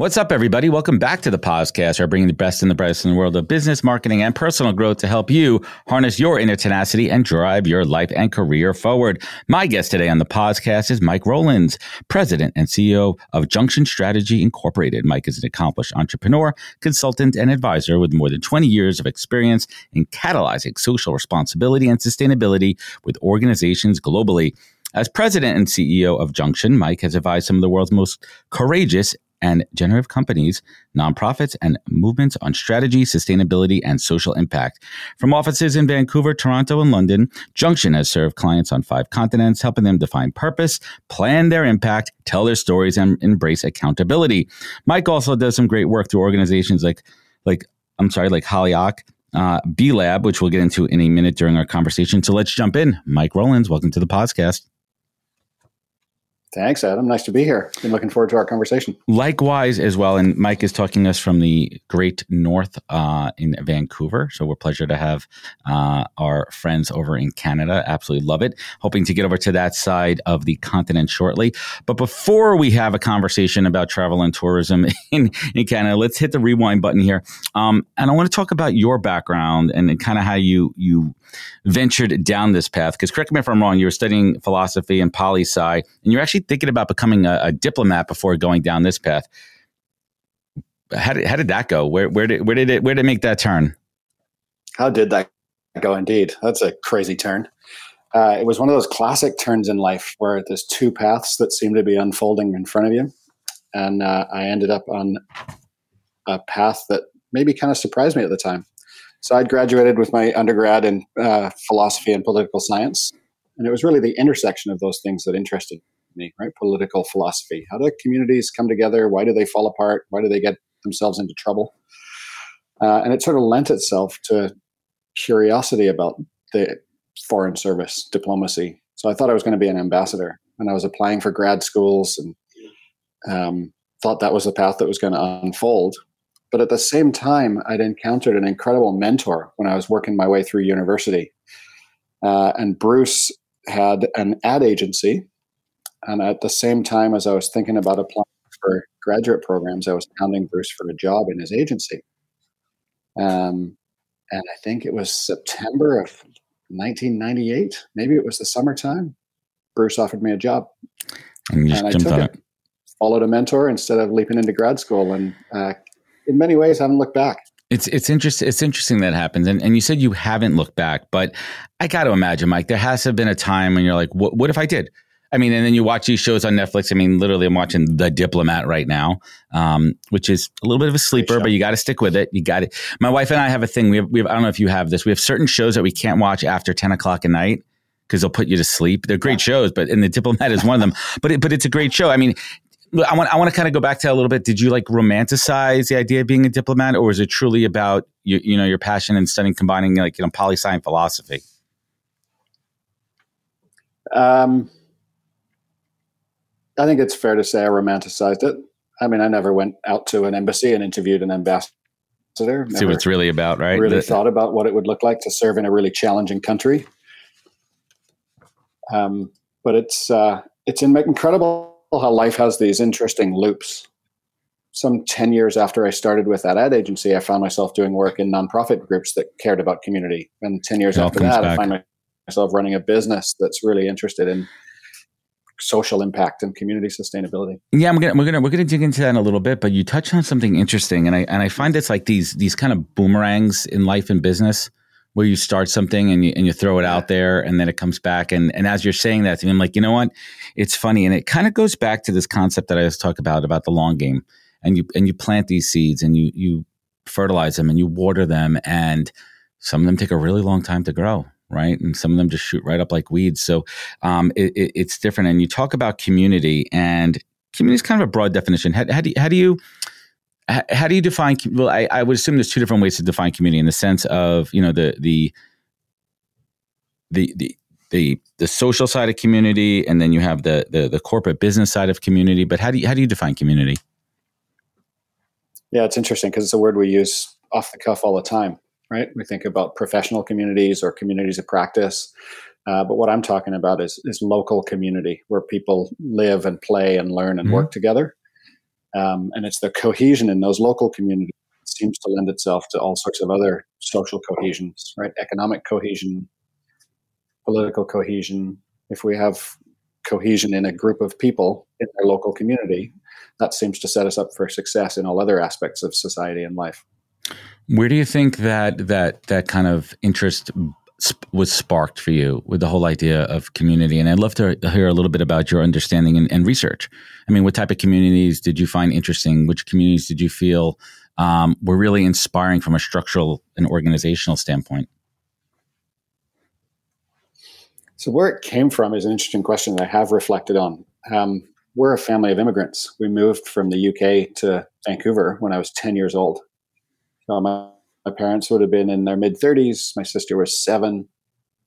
What's up, everybody? Welcome back to the podcast. We're bringing the best and the brightest in the world of business, marketing, and personal growth to help you harness your inner tenacity and drive your life and career forward. My guest today on the podcast is Mike Rowlands, president and CEO of Junxion Strategy Incorporated. Mike is an accomplished entrepreneur, consultant, and advisor with more than 20 years of experience in catalyzing social responsibility and sustainability with organizations globally. As president and CEO of Junxion, Mike has advised some of the world's most courageous and generative companies, nonprofits, and movements on strategy, sustainability, and social impact. From offices in Vancouver, Toronto, and London, Junxion has served clients on five continents, helping them define purpose, plan their impact, tell their stories, and embrace accountability. Mike also does some great work through organizations like, like I'm sorry, like Hollyhock, uh, B Lab, which we'll get into in a minute during our conversation. So let's jump in. Mike Rowlands, welcome to the podcast. Thanks, Adam. Nice to be here. Been looking forward to our conversation. Likewise, as well. And Mike is talking us from the Great North uh, in Vancouver. So we're pleasure to have uh, our friends over in Canada. Absolutely love it. Hoping to get over to that side of the continent shortly. But before we have a conversation about travel and tourism in, in Canada, let's hit the rewind button here. Um, and I want to talk about your background and kind of how you you ventured down this path. Because correct me if I'm wrong, you were studying philosophy and poli sci, and you're actually thinking about becoming a, a, diplomat before going down this path. How did, how did that go? Where, where did where did it where did it make that turn? How did that go? Indeed, that's a crazy turn. Uh, it was one of those classic turns in life where there's two paths that seem to be unfolding in front of you, and uh, I ended up on a path that maybe kind of surprised me at the time. So I'd graduated with my undergrad in uh, philosophy and political science, and it was really the intersection of those things that interested me. Right, political philosophy. How do communities come together? Why do they fall apart? Why do they get themselves into trouble? Uh, and it sort of lent itself to curiosity about the foreign service diplomacy. So I thought I was going to be an ambassador, and I was applying for grad schools and um, thought that was the path that was going to unfold. But at the same time, I'd encountered an incredible mentor when I was working my way through university. Uh, and Bruce had an ad agency. And at the same time as I was thinking about applying for graduate programs, I was hounding Bruce for a job in his agency. Um, and I think it was September of 1998. Maybe it was the summertime. Bruce offered me a job. And, and I took it. it. Followed a mentor instead of leaping into grad school and uh, in many ways I haven't looked back. It's it's interesting. It's interesting that happens, and and you said you haven't looked back, but I got to imagine, Mike, there has to have been a time when you're like, what What if I did? I mean, and then you watch these shows on Netflix. I mean, literally, I'm watching The Diplomat right now, um, which is a little bit of a sleeper, but you got to stick with it. You got it. My wife and I have a thing. We have, we have, I don't know if you have this. We have certain shows that we can't watch after 10 o'clock at night because they'll put you to sleep. They're great yeah. shows, but and The Diplomat is one of them. But it, but it's a great show. I mean, I want I want to kind of go back to a little bit. Did you like romanticize the idea of being a diplomat, or is it truly about you, you know your passion in studying combining like you know poli sci philosophy? Um, I think it's fair to say I romanticized it. I mean, I never went out to an embassy and interviewed an ambassador. Never See what it's really about, right? Really the, thought about what it would look like to serve in a really challenging country. Um, but it's uh, it's incredible how life has these interesting loops. Some 10 years after I started with that ad agency, I found myself doing work in nonprofit groups that cared about community. And 10 years after that, back. I find myself running a business that's really interested in social impact and community sustainability. Yeah, I'm gonna, we're gonna we're gonna dig into that in a little bit, but you touched on something interesting, and I and I find it's like these these kind of boomerangs in life and business where you start something and you and you throw it out there and then it comes back. And and as you're saying that to me, I'm like, you know what? It's funny, and it kind of goes back to this concept that I was talking about about the long game, and you and you plant these seeds and you you fertilize them and you water them and some of them take a really long time to grow right? And some of them just shoot right up like weeds. So um, it, it, it's different. And you talk about community, and community is kind of a broad definition. How, how do you, how do you how do you define? Well, I, I, would assume there's two different ways to define community in the sense of you know the the the the the, the social side of community, and then you have the, the the corporate business side of community. But how do you how do you define community? Yeah, it's interesting because it's a word we use off the cuff all the time right? We think about professional communities or communities of practice. Uh, but what I'm talking about is, is local community where people live and play and learn and mm-hmm. work together. Um, and it's the cohesion in those local communities that seems to lend itself to all sorts of other social cohesions, right? Economic cohesion, political cohesion. If we have cohesion in a group of people in their local community, that seems to set us up for success in all other aspects of society and life. Where do you think that that that kind of interest was sparked for you with the whole idea of community? And I'd love to hear a little bit about your understanding and, and research. I mean, what type of communities did you find interesting? Which communities did you feel um, were really inspiring from a structural and organizational standpoint? So, where it came from is an interesting question that I have reflected on. Um, we're a family of immigrants. We moved from the UK to Vancouver when I was 10 years old. So my, my parents would have been in their mid 30s. My sister was seven.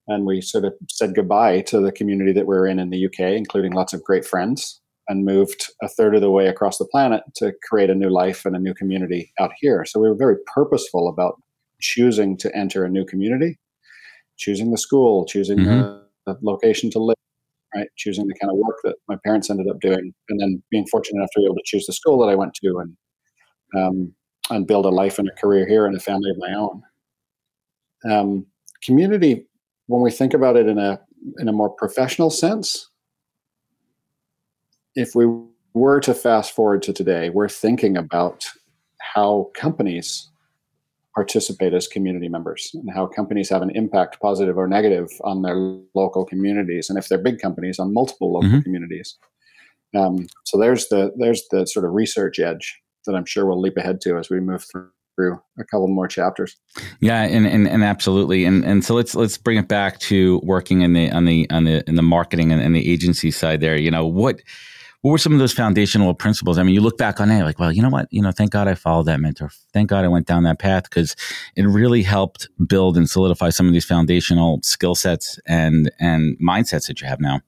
And we sort of said goodbye to the community that we are in in the UK, including lots of great friends, and moved a third of the way across the planet to create a new life and a new community out here. So we were very purposeful about choosing to enter a new community, choosing the school, choosing mm-hmm. the, the location to live, right? Choosing the kind of work that my parents ended up doing, and then being fortunate enough to be able to choose the school that I went to, and um, and build a life and a career here and a family of my own. Um, community, when we think about it in a in a more professional sense, if we were to fast forward to today, we're thinking about how companies participate as community members and how companies have an impact, positive or negative, on their local communities, and if they're big companies, on multiple local mm-hmm. communities. Um, so there's the there's the sort of research edge that I'm sure we'll leap ahead to as we move through a couple more chapters. Yeah, and, and, and absolutely, and and so let's let's bring it back to working in the on the on the in the marketing and, and the agency side. There, you know what what were some of those foundational principles? I mean, you look back on it, like, well, you know what? You know, thank God I followed that mentor. Thank God I went down that path because it really helped build and solidify some of these foundational skill sets and and mindsets that you have now.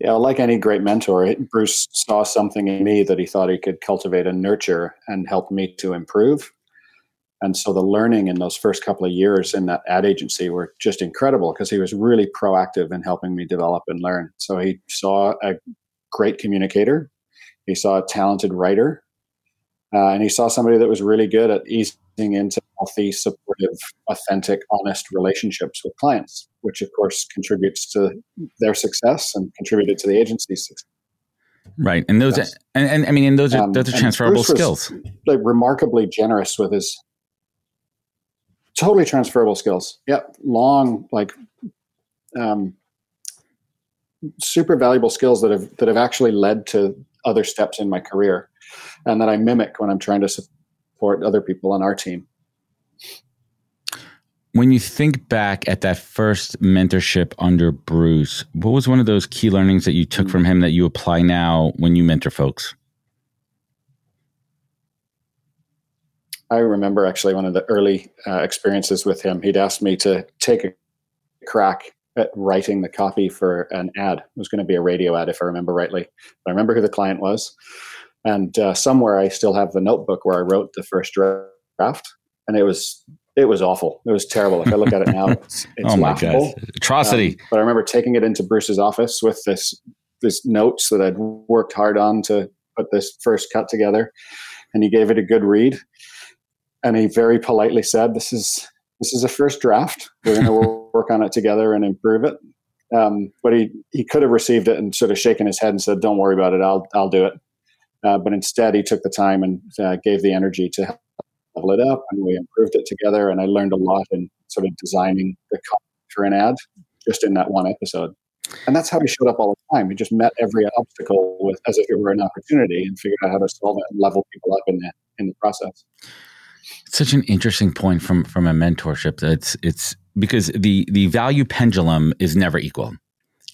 Yeah, like any great mentor, Bruce saw something in me that he thought he could cultivate and nurture and help me to improve. And so the learning in those first couple of years in that ad agency were just incredible because he was really proactive in helping me develop and learn. So he saw a great communicator, he saw a talented writer, uh, and he saw somebody that was really good at easing into healthy, supportive, authentic, honest relationships with clients, which of course contributes to their success and contributed to the agency's success. Right, and those, and, and, I mean, and those are um, those are transferable skills. Like remarkably generous with his totally transferable skills. Yep, long like um, super valuable skills that have that have actually led to other steps in my career, and that I mimic when I'm trying to support other people on our team when you think back at that first mentorship under Bruce, what was one of those key learnings that you took from him that you apply now when you mentor folks? I remember actually one of the early uh, experiences with him. He'd asked me to take a crack at writing the copy for an ad. It was going to be a radio ad, if I remember rightly. But I remember who the client was. And uh, somewhere I still have the notebook where I wrote the first draft. And it was it was awful. It was terrible. If I look at it now, it's, it's oh my laughable. God. Atrocity. Um, but I remember taking it into Bruce's office with this this notes that I'd worked hard on to put this first cut together, and he gave it a good read, and he very politely said, "This is this is a first draft. We're going to work on it together and improve it." Um, but he, he could have received it and sort of shaken his head and said, "Don't worry about it. I'll I'll do it." Uh, but instead, he took the time and uh, gave the energy to level it up, and we improved it together. And I learned a lot in sort of designing the content for an ad just in that one episode. And that's how he showed up all the time. He just met every obstacle with as if it were an opportunity and figured out how to solve it and level people up in the in the process. It's such an interesting point from from a mentorship. It's it's because the the value pendulum is never equal.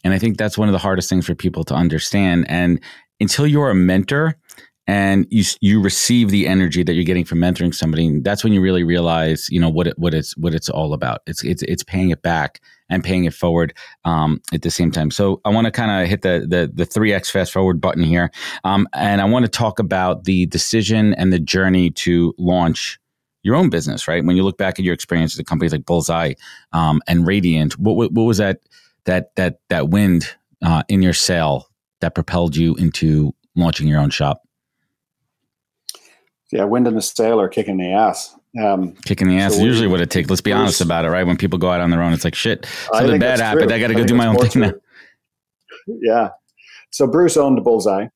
And I think that's one of the hardest things for people to understand. And until you're a mentor and you you receive the energy that you're getting from mentoring somebody, that's when you really realize, you know, what it, what it's what it's all about. It's it's it's paying it back and paying it forward um, at the same time. So I want to kind of hit the the the three X fast forward button here, um, and I want to talk about the decision and the journey to launch your own business, right? When you look back at your experience at companies like Bullseye um, and Radiant, what, what, what was that that that that wind uh, in your sail that propelled you into launching your own shop? Yeah, wind in the sail or kicking the ass. Um, kicking the ass so is usually what it takes. Let's be honest about it, right? When people go out on their own, it's like shit. Something bad happened. I got to go do my own thing now. Yeah. So Bruce owned Bullseye,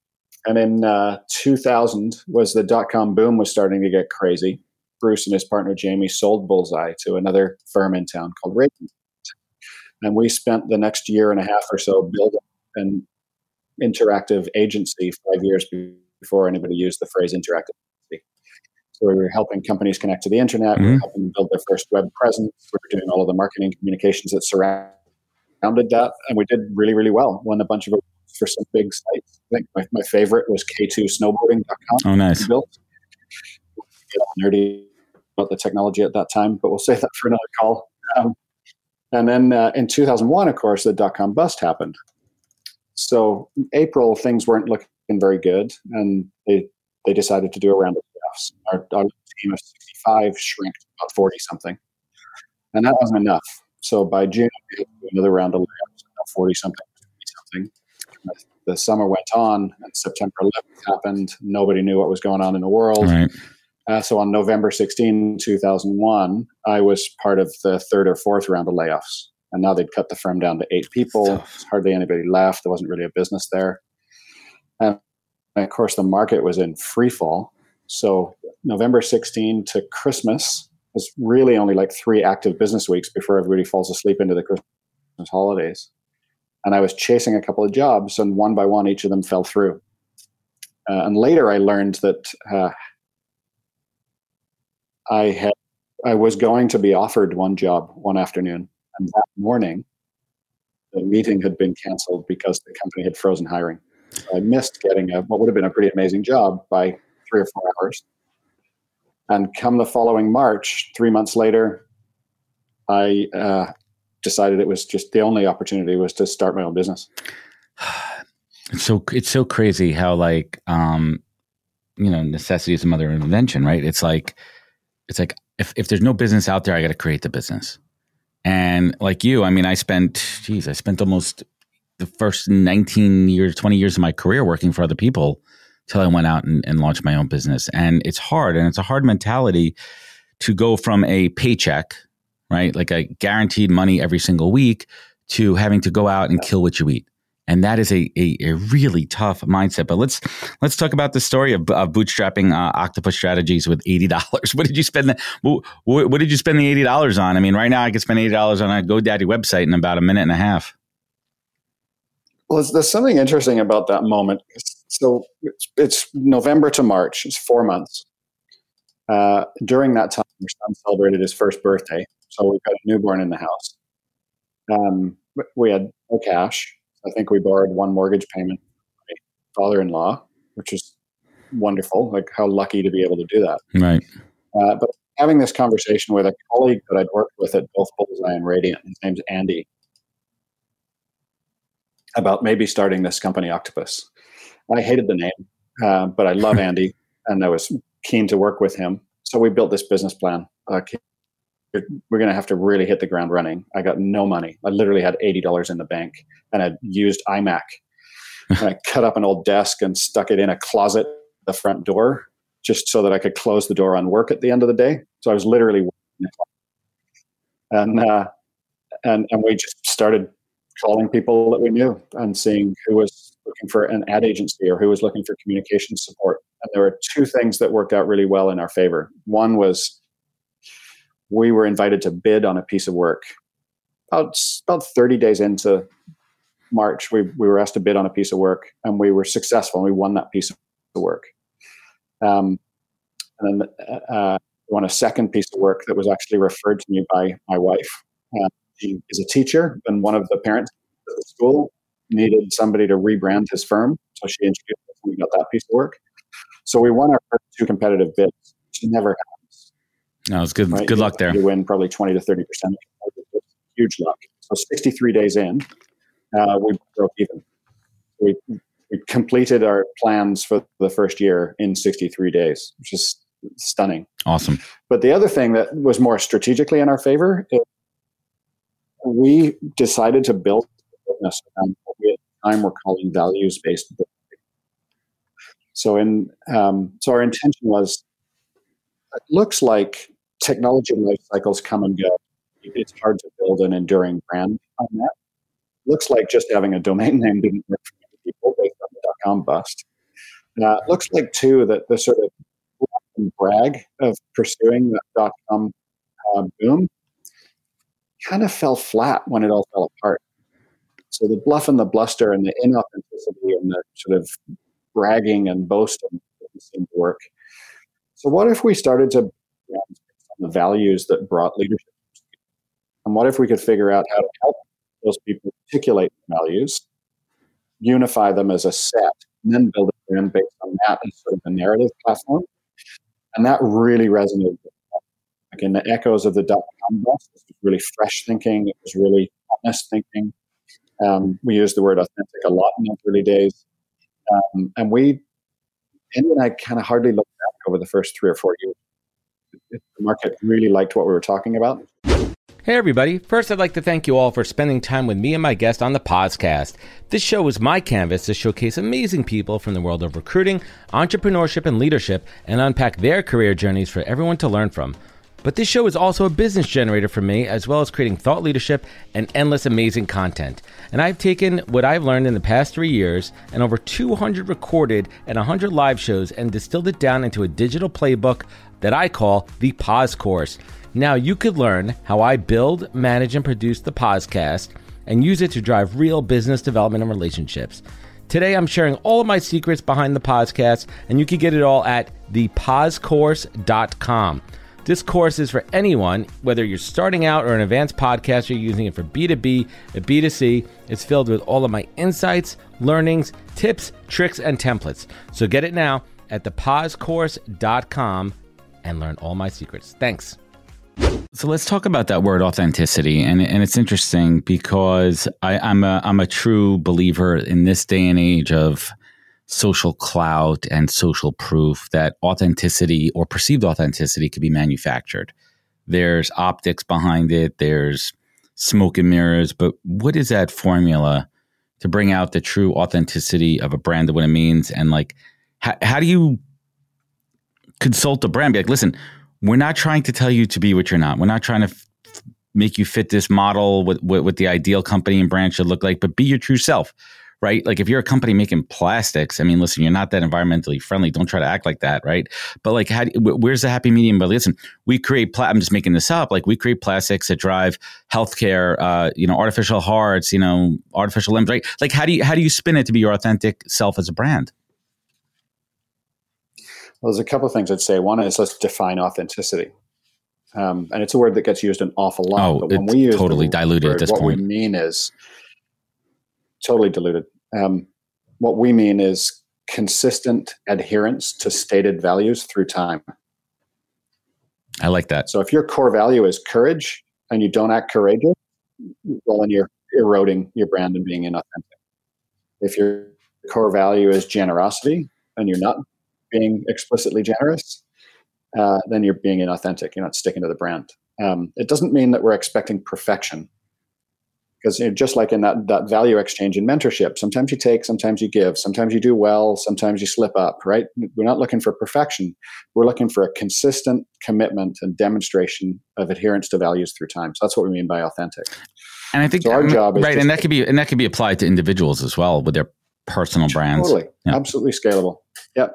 and in uh, 2000 was the dot com boom was starting to get crazy. Bruce and his partner Jamie sold Bullseye to another firm in town called Radiant. And we spent the next year and a half or so building an interactive agency five years before anybody used the phrase interactive. So we were helping companies connect to the internet, mm-hmm. we were helping them build their first web presence, we were doing all of the marketing communications that surrounded that. And we did really, really well. Won a bunch of awards for some big sites. I think my, my favorite was K2snowboarding.com. Oh, nice. Built. Nerdy about the technology at that time, but we'll save that for another call. Um, and then uh, in 2001, of course, the dot com bust happened. So April, things weren't looking very good, and they they decided to do a round of layoffs. Our, our team of 65 shrank to about 40 something, and that wasn't enough. So by June, another round of layoffs, about 40 something, something. The summer went on, and September 11th happened. Nobody knew what was going on in the world. Right. Uh, so on November 16, 2001, I was part of the third or fourth round of layoffs. And now they'd cut the firm down to eight people. Hardly anybody left. There wasn't really a business there. And, and of course, the market was in free fall. So November 16 to Christmas was really only like three active business weeks before everybody falls asleep into the Christmas holidays. And I was chasing a couple of jobs, and one by one, each of them fell through. Uh, and later, I learned that uh, I had I was going to be offered one job one afternoon, and that morning, the meeting had been canceled because the company had frozen hiring. So I missed getting a, what would have been a pretty amazing job by three or four hours. And come the following March, three months later, I uh, decided it was just the only opportunity was to start my own business. It's so it's so crazy how like um, you know necessity is the mother of invention, right? It's like it's like if, if there's no business out there, I got to create the business. And like you, I mean, I spent, geez, I spent almost the first 19 years, 20 years of my career working for other people till I went out and, and launched my own business. And it's hard. And it's a hard mentality to go from a paycheck, right? Like a guaranteed money every single week to having to go out and kill what you eat and that is a, a, a, really tough mindset. But let's let's talk about the story of, of bootstrapping uh, Octopus Strategies with eighty dollars. What did you spend? The, what, what, did you spend the eighty dollars on? I mean, right now I could spend eighty dollars on a GoDaddy website in about a minute and a half. Well, there's something interesting about that moment. So it's, it's November to March. It's four months. Uh, during that time, our son celebrated his first birthday, so we've got a newborn in the house. Um, we had no cash I think we borrowed one mortgage payment from my father-in-law, which is wonderful. Like how lucky to be able to do that. Right. Uh, but having this conversation with a colleague that I'd worked with at both Bullseye and Radiant, his name's Andy, about maybe starting this company Octopus. I hated the name, uh, but I love Andy, and I was keen to work with him. So we built this business plan. Uh, we're going to have to really hit the ground running. I got no money. I literally had $80 in the bank and I'd used iMac. and I cut up an old desk and stuck it in a closet the front door just so that I could close the door on work at the end of the day. So I was literally and uh, and and we just started calling people that we knew and seeing who was looking for an ad agency or who was looking for communication support. And there were two things that worked out really well in our favor. One was we were invited to bid on a piece of work. About, about 30 days into March, we, we were asked to bid on a piece of work and we were successful and we won that piece of work. Um, and then uh, uh won a second piece of work that was actually referred to me by my wife. Uh, she is a teacher, and one of the parents at the school needed somebody to rebrand his firm. So she introduced us and we got that piece of work. So we won our first two competitive bids, which never happens. No, it's good. Right? Good you luck there. You win probably 20 to 30%. Huge luck. So 63 days in, uh, we broke even. We, we completed our plans for the first year in 63 days, which is stunning. Awesome. But the other thing that was more strategically in our favor is we decided to build a around what we at the time were calling values based. So in um, so our intention was it looks like technology life cycles come and go. It's hard to build an enduring brand on that looks like just having a domain name didn't work for many people based on the dot com bust. Uh, it looks like too that the sort of brag of pursuing the dot com uh, boom kind of fell flat when it all fell apart. So the bluff and the bluster and the inauthenticity and the sort of bragging and boasting didn't seem to work. So what if we started to the values that brought leadership? And what if we could figure out how to help those people articulate values, unify them as a set, and then build a brand based on that as sort of a narrative platform. And that really resonated. Again, the echoes of the dot com bust. This was really fresh thinking. It was really honest thinking. Um, we used the word authentic a lot in those early days. Um, and we, Andy and I kind of hardly looked back over the first three or four years. the market really liked what we were talking about. Hey, everybody. First, I'd like to thank you all for spending time with me and my guest on the podcast. This show is my canvas to showcase amazing people from the world of recruiting, entrepreneurship, and leadership and unpack their career journeys for everyone to learn from. But this show is also a business generator for me, as well as creating thought leadership and endless amazing content. And I've taken what I've learned in the past three years and over 200 recorded and 100 live shows and distilled it down into a digital playbook that I call the Pause Course. Now you could learn how I build, manage, and produce the podcast and use it to drive real business development and relationships. Today, I'm sharing all of my secrets behind the podcast, and you can get it all at thepausecourse.com. This course is for anyone, whether you're starting out or an advanced podcaster using it for B2B or B2C. It's filled with all of my insights, learnings, tips, tricks, and templates. So get it now at thepausecourse.com and learn all my secrets. Thanks. So let's talk about that word authenticity, and and it's interesting because I, I'm a I'm a true believer in this day and age of social clout and social proof that authenticity or perceived authenticity could be manufactured. There's optics behind it. There's smoke and mirrors, but what is that formula to bring out the true authenticity of a brand of what it means? And like, how, how do you consult a brand? Be like, listen, we're not trying to tell you to be what you're not. We're not trying to f- make you fit this model with, with, with the ideal company and brand should look like, but be your true self, right? Like if you're a company making plastics, I mean, listen, you're not that environmentally friendly. Don't try to act like that, right? But like, how, where's the happy medium? But listen, we create. Pla- I'm just making this up. Like we create plastics that drive healthcare, uh, you know, artificial hearts, you know, artificial limbs, right? Like, how do you how do you spin it to be your authentic self as a brand? Well, there's a couple of things I'd say. One is let's define authenticity. Um, and it's a word that gets used an awful lot. Oh, but when we use totally diluted word, at this what point. What we mean is totally diluted. Um, what we mean is consistent adherence to stated values through time. I like that. So if your core value is courage and you don't act courageous, well, then you're eroding your brand and being inauthentic. If your core value is generosity and you're not being explicitly generous, uh, then you're being inauthentic. You're not sticking to the brand. Um, it doesn't mean that we're expecting perfection, because you know, just like in that that value exchange in mentorship, sometimes you take, sometimes you give, sometimes you do well, sometimes you slip up. Right? We're not looking for perfection. We're looking for a consistent commitment and demonstration of adherence to values through time. So that's what we mean by authentic. And I think so our job is right, and that could be and that could be applied to individuals as well with their personal brands. Totally, yep. absolutely scalable. Yep,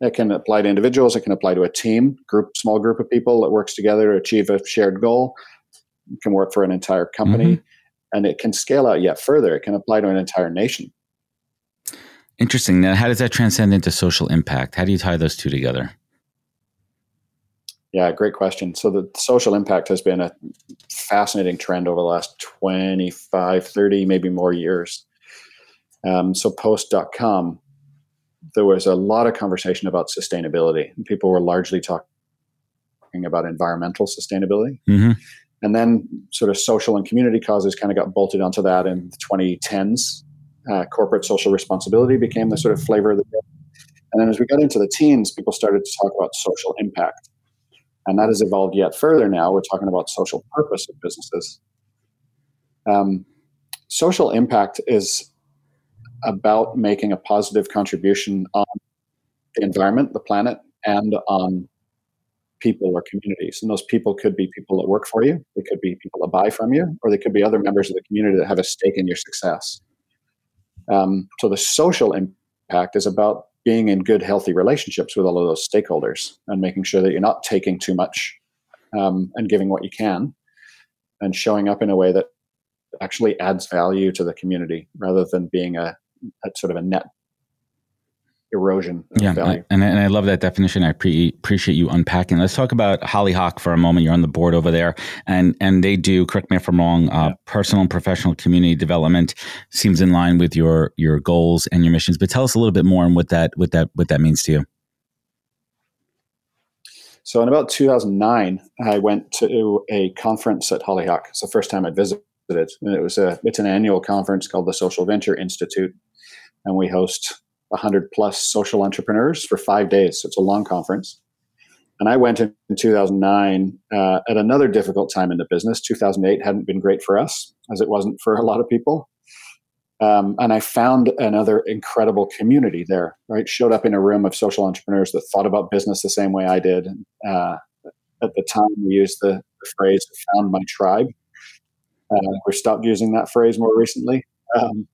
it can apply to individuals. It can apply to a team, group, small group of people that works together to achieve a shared goal. It can work for an entire company, mm-hmm. And it can scale out yet further. It can apply to an entire nation. Interesting. Now, how does that transcend into social impact? How do you tie those two together? Yeah, great question. So the social impact has been a fascinating trend over the last 25, 30, maybe more years. Um, so post.com, there was a lot of conversation about sustainability. And people were largely talking about environmental sustainability. Mm-hmm. And then sort of social and community causes kind of got bolted onto that in the 2010s. Uh, corporate social responsibility became the sort of flavor of the day. And then as we got into the teens, people started to talk about social impact. And that has evolved yet further now. We're talking about social purpose of businesses. Um, social impact is about making a positive contribution on the environment, the planet, and on people or communities. And those people could be people that work for you, could be people that buy from you, or they could be other members of the community that have a stake in your success. Um, so the social impact is about being in good, healthy relationships with all of those stakeholders and making sure that you're not taking too much um, and giving what you can and showing up in a way that actually adds value to the community rather than being a, a sort of a net erosion. yeah, I, and, and I love that definition. I pre- appreciate you unpacking. Let's talk about Hollyhock for a moment. You're on the board over there, and and they do. Correct me if I'm wrong. Uh, yeah. Personal and professional community development seems in line with your your goals and your missions. But tell us a little bit more on what that what that what that means to you. So in about 2009, I went to a conference at Hollyhock. It's the first time I'd visited, and it was a it's an annual conference called the Social Venture Institute, and we host 100 plus social entrepreneurs for five days. So it's a long conference. And I went in 2009 uh, at another difficult time in the business. 2008 hadn't been great for us, as it wasn't for a lot of people. Um, and I found another incredible community there, right? Showed up in a room of social entrepreneurs that thought about business the same way I did. Uh, at the time, we used the, the, phrase found my tribe. Uh, we stopped using that phrase more recently. Um,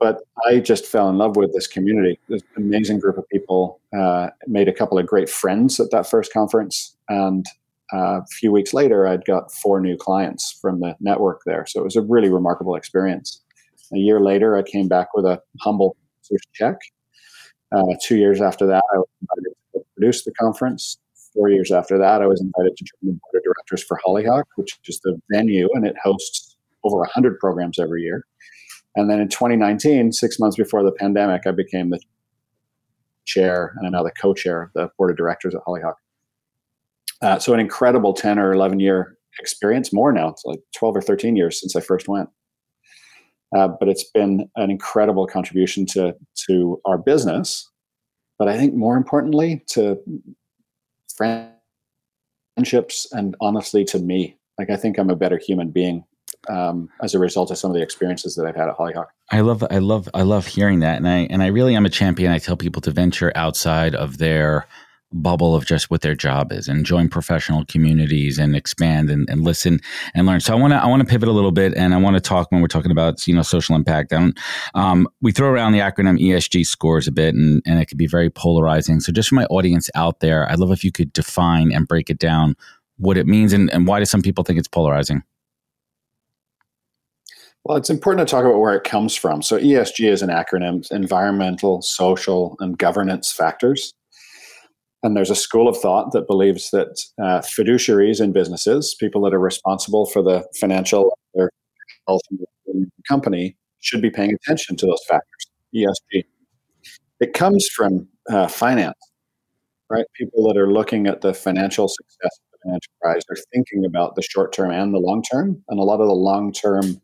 but I just fell in love with this community. This amazing group of people. Uh, made a couple of great friends at that first conference, and uh, a few weeks later, I'd got four new clients from the network there. So it was a really remarkable experience. A year later, I came back with a humble check. Uh, two years after that, I was invited to produce the conference. Four years after that, I was invited to join the board of directors for Hollyhock, which is the venue, and it hosts over 100 programs every year. And then in 2019, six months before the pandemic, I became the chair and I'm now the co-chair of the board of directors at Hollyhock. Uh, so an incredible 10 or 11 year experience, more now. It's like 12 or 13 years since I first went. Uh, but it's been an incredible contribution to to our business. But I think more importantly to friendships and honestly to me. Like I think I'm a better human being um, as a result of some of the experiences that I've had at Hollyhock. I love, I love, I love hearing that, and I and I really am a champion. I tell people to venture outside of their bubble of just what their job is and join professional communities and expand and, and listen and learn. So I want to I want to pivot a little bit and I want to talk when we're talking about you know social impact. Um, we throw around the acronym ESG scores a bit and, and it can be very polarizing. So just for my audience out there, I'd love if you could define and break it down what it means and, and why do some people think it's polarizing? Well, it's important to talk about where it comes from. So, ESG is an acronym environmental, social, and governance factors. And there's a school of thought that believes that uh, fiduciaries in businesses, people that are responsible for the financial or health the company, should be paying attention to those factors, ESG. It comes from uh, finance, right? People that are looking at the financial success of an enterprise are thinking about the short term and the long term. And a lot of the long term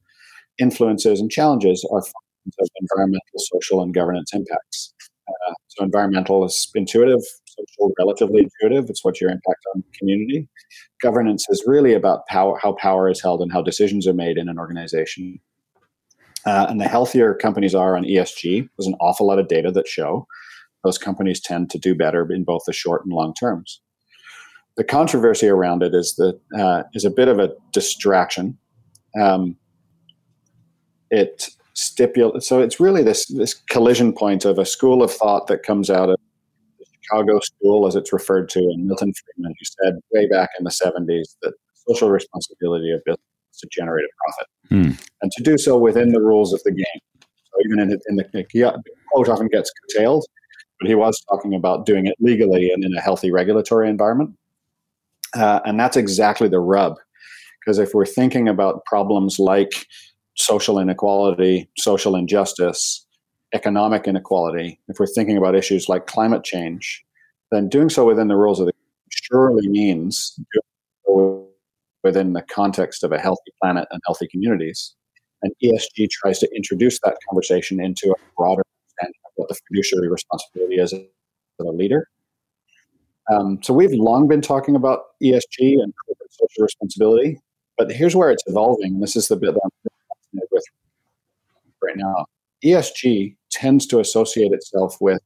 influences and challenges are of environmental, social, and governance impacts. Uh, so, environmental is intuitive, social, relatively intuitive. It's what's your impact on the community. Governance is really about power, how power is held and how decisions are made in an organization. Uh, and the healthier companies are on ESG, there's an awful lot of data that show those companies tend to do better in both the short and long terms. The controversy around it is that uh, is a bit of a distraction. Um, it stipulates. So it's really this this collision point of a school of thought that comes out of the Chicago School, as it's referred to, and Milton Friedman, who said way back in the '70s that social responsibility of business is to generate a profit, mm. and to do so within the rules of the game. So even in, in the, the quote often gets curtailed, but he was talking about doing it legally and in a healthy regulatory environment. Uh, and that's exactly the rub. Because if we're thinking about problems like social inequality, social injustice, economic inequality, if we're thinking about issues like climate change, then doing so within the rules of the surely means within the context of a healthy planet and healthy communities. And ESG tries to introduce that conversation into a broader understanding of what the fiduciary responsibility is of a leader. Um, so we've long been talking about ESG and corporate social responsibility, but here's where it's evolving. This is the bit that I'm with right now. ESG tends to associate itself with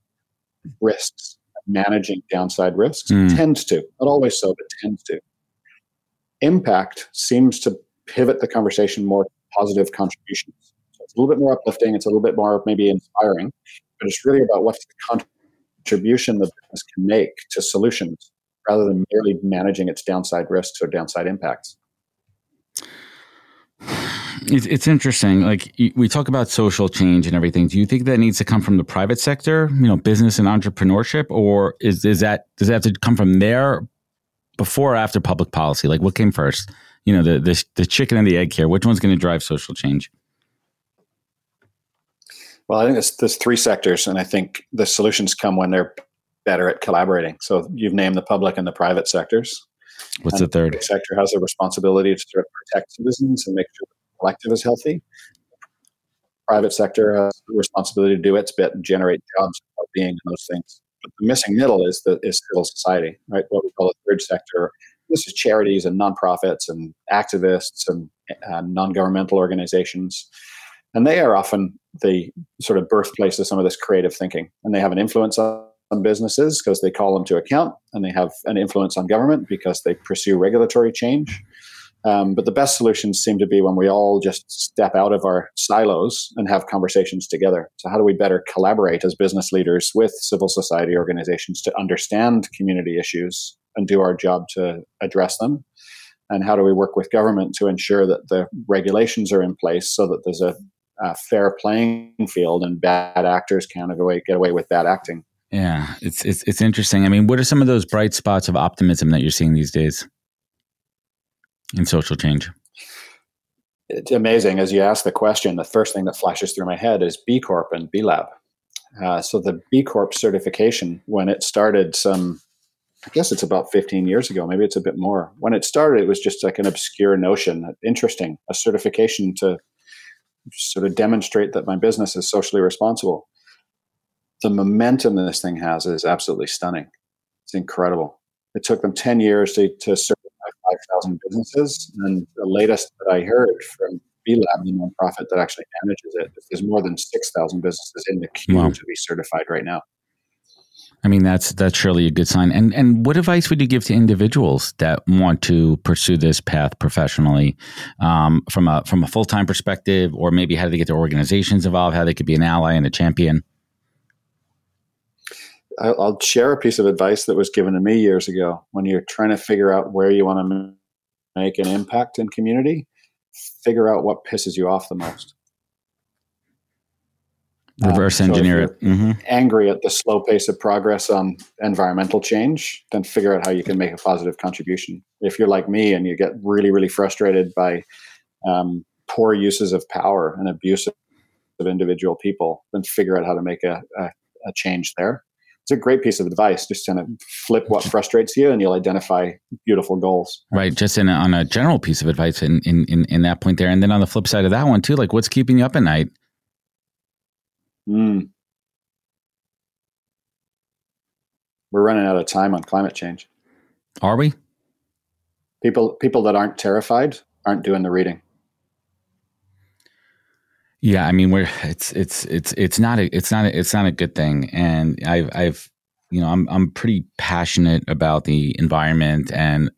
risks, managing downside risks. Mm. Tends to, not always so, but tends to. Impact seems to pivot the conversation more to positive contributions. So it's a little bit more uplifting. It's a little bit more maybe inspiring, but it's really about what's the contribution the business can make to solutions rather than merely managing its downside risks or downside impacts. It's, it's interesting. Like we talk about social change and everything. Do you think that needs to come from the private sector, you know, business and entrepreneurship, or is is that does that have to come from there before or after public policy? Like what came first? You know, the the, the chicken and the egg here. Which one's going to drive social change? Well, I think there's, there's three sectors, and I think the solutions come when they're better at collaborating. So you've named the public and the private sectors. What's and the third? The sector has a responsibility to sort of protect citizens and make sure collective is healthy. Private sector has the responsibility to do its bit and generate jobs and being and those things. But the missing middle is the is civil society, right? What we call the third sector. This is charities and nonprofits and activists and uh, non-governmental organizations, and they are often the sort of birthplace of some of this creative thinking, and they have an influence on businesses because they call them to account and they have an influence on government because they pursue regulatory change. Um, but the best solutions seem to be when we all just step out of our silos and have conversations together. So, how do we better collaborate as business leaders with civil society organizations to understand community issues and do our job to address them? And how do we work with government to ensure that the regulations are in place so that there's a, a fair playing field and bad actors can't get away, with bad acting? Yeah, it's it's it's interesting. I mean, what are some of those bright spots of optimism that you're seeing these days in social change? It's amazing. As you ask the question, the first thing that flashes through my head is B Corp and B Lab. Uh, so the B Corp certification, when it started, some I guess it's about 15 years ago, maybe it's a bit more. When it started, it was just like an obscure notion, interesting, a certification to sort of demonstrate that my business is socially responsible the momentum this thing has is absolutely stunning. It's incredible. It took them 10 years to, to 5,000 businesses. And the latest that I heard from B Lab, the nonprofit that actually manages it, there's more than 6,000 businesses in the queue wow. to be certified right now. I mean, that's that's surely a good sign. And and what advice would you give to individuals that want to pursue this path professionally, um, from a from a full time perspective, or maybe how do they get their organizations involved, how they could be an ally and a champion? I'll share a piece of advice that was given to me years ago. When you're trying to figure out where you want to make an impact in community, figure out what pisses you off the most. Reverse um, engineer it. Mm-hmm. Angry at the slow pace of progress on environmental change, then figure out how you can make a positive contribution. If you're like me and you get really, really frustrated by um, poor uses of power and abuse of individual people, then figure out how to make a, a, a change there it's a great piece of advice. Just kind of flip what frustrates you, and you'll identify beautiful goals. Right. Just in a, on a general piece of advice in, in in in that point there, and then on the flip side of that one too, like what's keeping you up at night? Mm. We're running out of time on climate change. Are we? People people that aren't terrified aren't doing the reading. Yeah, I mean, we're it's it's it's it's not a it's not a, it's not a good thing, and I've I've you know I'm I'm pretty passionate about the environment and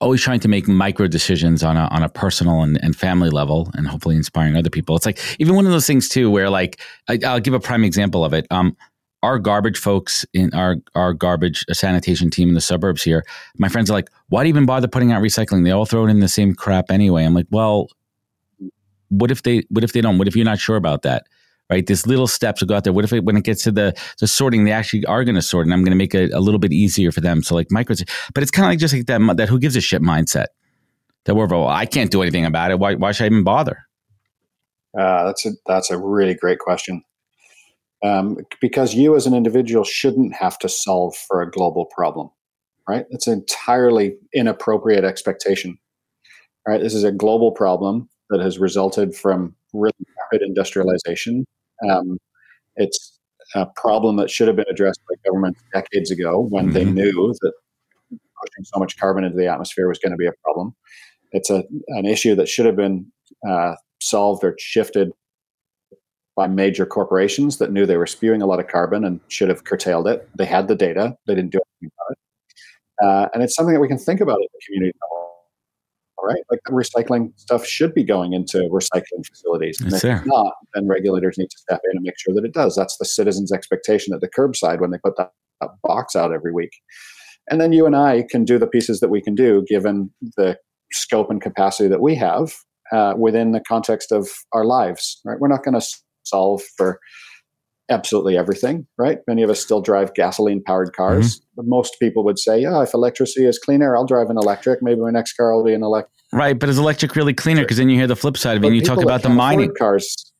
always trying to make micro decisions on a on a personal and, and family level, and hopefully inspiring other people. It's like even one of those things too, where like I, will give a prime example of it. Um, our garbage folks in our our garbage sanitation team in the suburbs here, my friends are like, why do you even bother putting out recycling? They all throw it in the same crap anyway. I'm like, well, what if they what if they don't? What if you're not sure about that? Right? There's little steps to go out there. What if it, when it gets to the the sorting, they actually are going to sort, and I'm going to make it a little bit easier for them. So like micros, but it's kind of like just like that that who gives a shit mindset. That we're well, I can't do anything about it. Why why should I even bother? Uh, that's a that's a really great question um, because you as an individual shouldn't have to solve for a global problem, right? It's an entirely inappropriate expectation, right? This is a global problem that has resulted from really rapid industrialization. Um, it's a problem that should have been addressed by governments decades ago when mm-hmm. they knew that pushing so much carbon into the atmosphere was going to be a problem. It's a, an issue that should have been uh, solved or shifted by major corporations that knew they were spewing a lot of carbon and should have curtailed it. They had the data, they didn't do anything about it. Uh, and it's something that we can think about at the community level. Right, like recycling stuff should be going into recycling facilities. And if it's not, then regulators need to step in and make sure that it does. That's the citizens' expectation at the curbside when they put that, that box out every week. And then you and I can do the pieces that we can do given the scope and capacity that we have uh, within the context of our lives. Right, we're not going to solve for absolutely everything, right? Many of us still drive gasoline powered cars. Mm-hmm. Most people would say, yeah, if electricity is cleaner, I'll drive an electric. Maybe my next car will be an electric. Right. But is electric really cleaner? Because then you hear the flip side of it and you talk about the mining cars.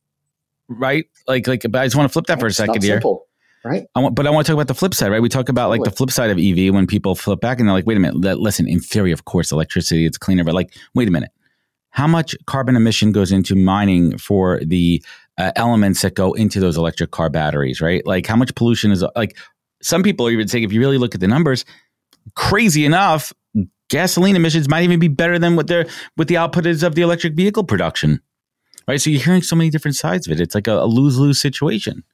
Right. Like, like, but I just want to flip that for a second here. Simple, right. I want, but I want to talk about the flip side, right? We talk about like the flip side of EV when people flip back and they're like, wait a minute, listen, in theory, of course, electricity, it's cleaner, but like, wait a minute. How much carbon emission goes into mining for the uh, elements that go into those electric car batteries, right? Like how much pollution is like some people are even saying if you really look at the numbers, crazy enough, gasoline emissions might even be better than what their what the output is of the electric vehicle production. Right. So you're hearing so many different sides of it. It's like a, a lose lose situation.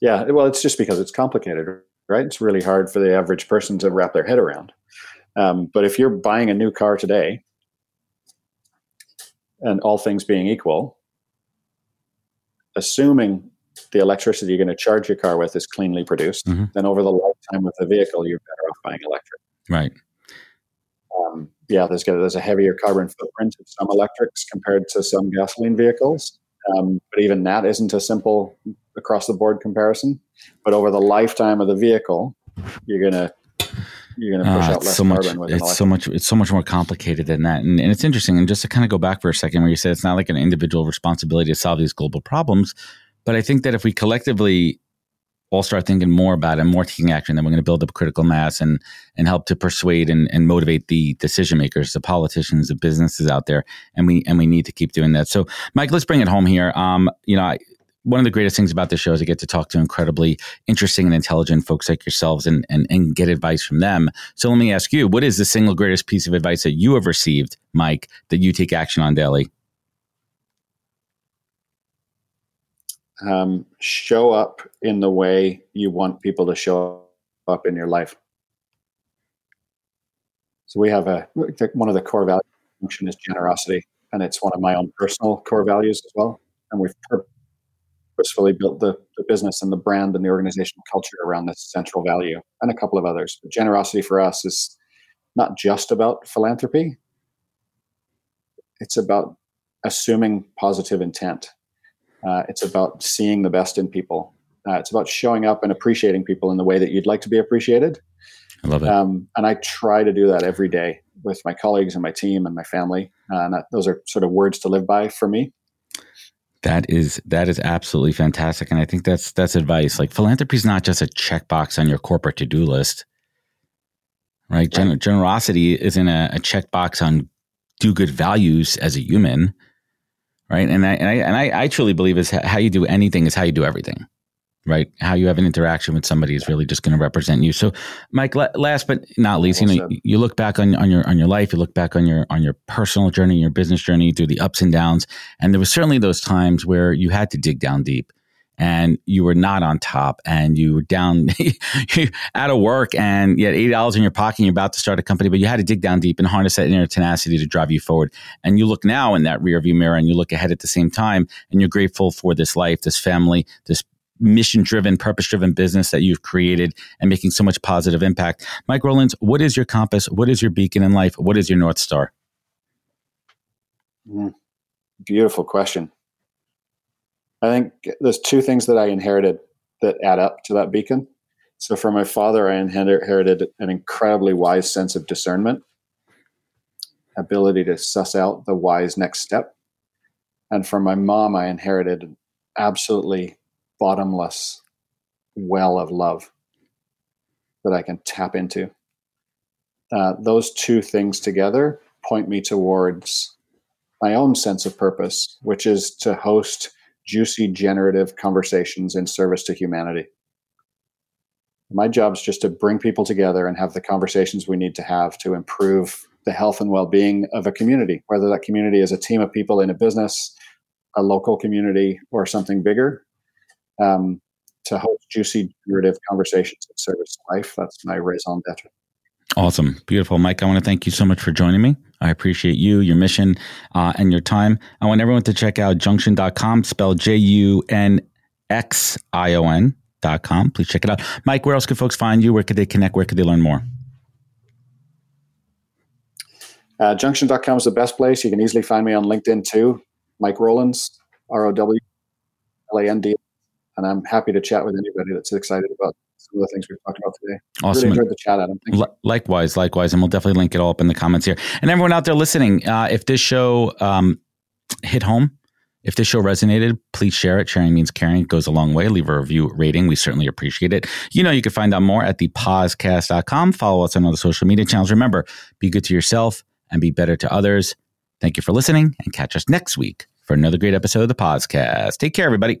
Yeah. Well, it's just because it's complicated, right? It's really hard for the average person to wrap their head around. Um, but if you're buying a new car today, and all things being equal, assuming the electricity you're going to charge your car with is cleanly produced, mm-hmm. then over the lifetime of the vehicle, you're better off buying electric. Right. Um, yeah, there's, there's a heavier carbon footprint of some electrics compared to some gasoline vehicles. Um, but even that isn't a simple across the board comparison. But over the lifetime of the vehicle, you're going to you're going to push uh, out less so carbon. Much, it's so much. It's so much more complicated than that, and, and it's interesting. And just to kind of go back for a second, where you said it's not like an individual responsibility to solve these global problems, but I think that if we collectively all start thinking more about it, and more taking action, then we're going to build up critical mass and and help to persuade and, and motivate the decision makers, the politicians, the businesses out there, and we and we need to keep doing that. So, Mike, let's bring it home here. Um, you know, I, one of the greatest things about this show is I get to talk to incredibly interesting and intelligent folks like yourselves and, and, and get advice from them. So let me ask you, what is the single greatest piece of advice that you have received, Mike, that you take action on daily? Um, show up in the way you want people to show up in your life. So we have a one of the core values Junxion is generosity, and it's one of my own personal core values as well. And we've purposefully built the, the business and the brand and the organizational culture around this central value and a couple of others. But generosity for us is not just about philanthropy, it's about assuming positive intent. Uh, it's about seeing the best in people. Uh, it's about showing up and appreciating people in the way that you'd like to be appreciated. I love it. Um, and I try to do that every day with my colleagues and my team and my family. Uh, and that, those are sort of words to live by for me. That is that is absolutely fantastic, and I think that's that's advice. Like philanthropy is not just a checkbox on your corporate to do list, right? Gen- generosity isn't a, a checkbox on do good values as a human, right? And I and I and I, I truly believe is how you do anything is how you do everything right? How you have an interaction with somebody is really just going to represent you. So, Mike, last but not least, you know, you look back on, on your on your life, you look back on your on your personal journey, your business journey, through the ups and downs, and there was certainly those times where you had to dig down deep and you were not on top and you were down out of work and you had $80 in your pocket and you're about to start a company, but you had to dig down deep and harness that inner tenacity to drive you forward. And you look now in that rearview mirror and you look ahead at the same time and you're grateful for this life, this family, this mission driven, purpose driven business that you've created and making so much positive impact. Mike Rowlands, what is your compass? What is your beacon in life? What is your North Star? Mm, beautiful question. I think there's two things that I inherited that add up to that beacon. So, from my father, I inherited an incredibly wise sense of discernment, ability to suss out the wise next step. And from my mom, I inherited absolutely bottomless well of love that I can tap into. Uh, those two things together point me towards my own sense of purpose, which is to host juicy, generative conversations in service to humanity. My job is just to bring people together and have the conversations we need to have to improve the health and well being of a community, whether that community is a team of people in a business, a local community, or something bigger um, to host juicy, generative conversations in service life. That's my raison d'etre. Awesome. Beautiful. Mike, I want to thank you so much for joining me. I appreciate you, your mission, uh, and your time. I want everyone to check out junxion.com, spelled J U N X I O N.com. Please check it out. Mike, where else could folks find you? Where could they connect? Where could they learn more? Uh, junxion.com is the best place. You can easily find me on LinkedIn too. Mike Rowlands, R O W L A N D and I'm happy to chat with anybody that's excited about some of the things we've talked about today. Awesome. Really enjoyed the chat, Adam. L- likewise, likewise, and we'll definitely link it all up in the comments here. And everyone out there listening, uh, if this show um, hit home, if this show resonated, please share it. Sharing means caring. It goes a long way. Leave a review rating. We certainly appreciate it. You know, you can find out more at thePOZcast.com. Follow us on all the social media channels. Remember, be good to yourself and be better to others. Thank you for listening and catch us next week for another great episode of thePOZcast. Take care, everybody.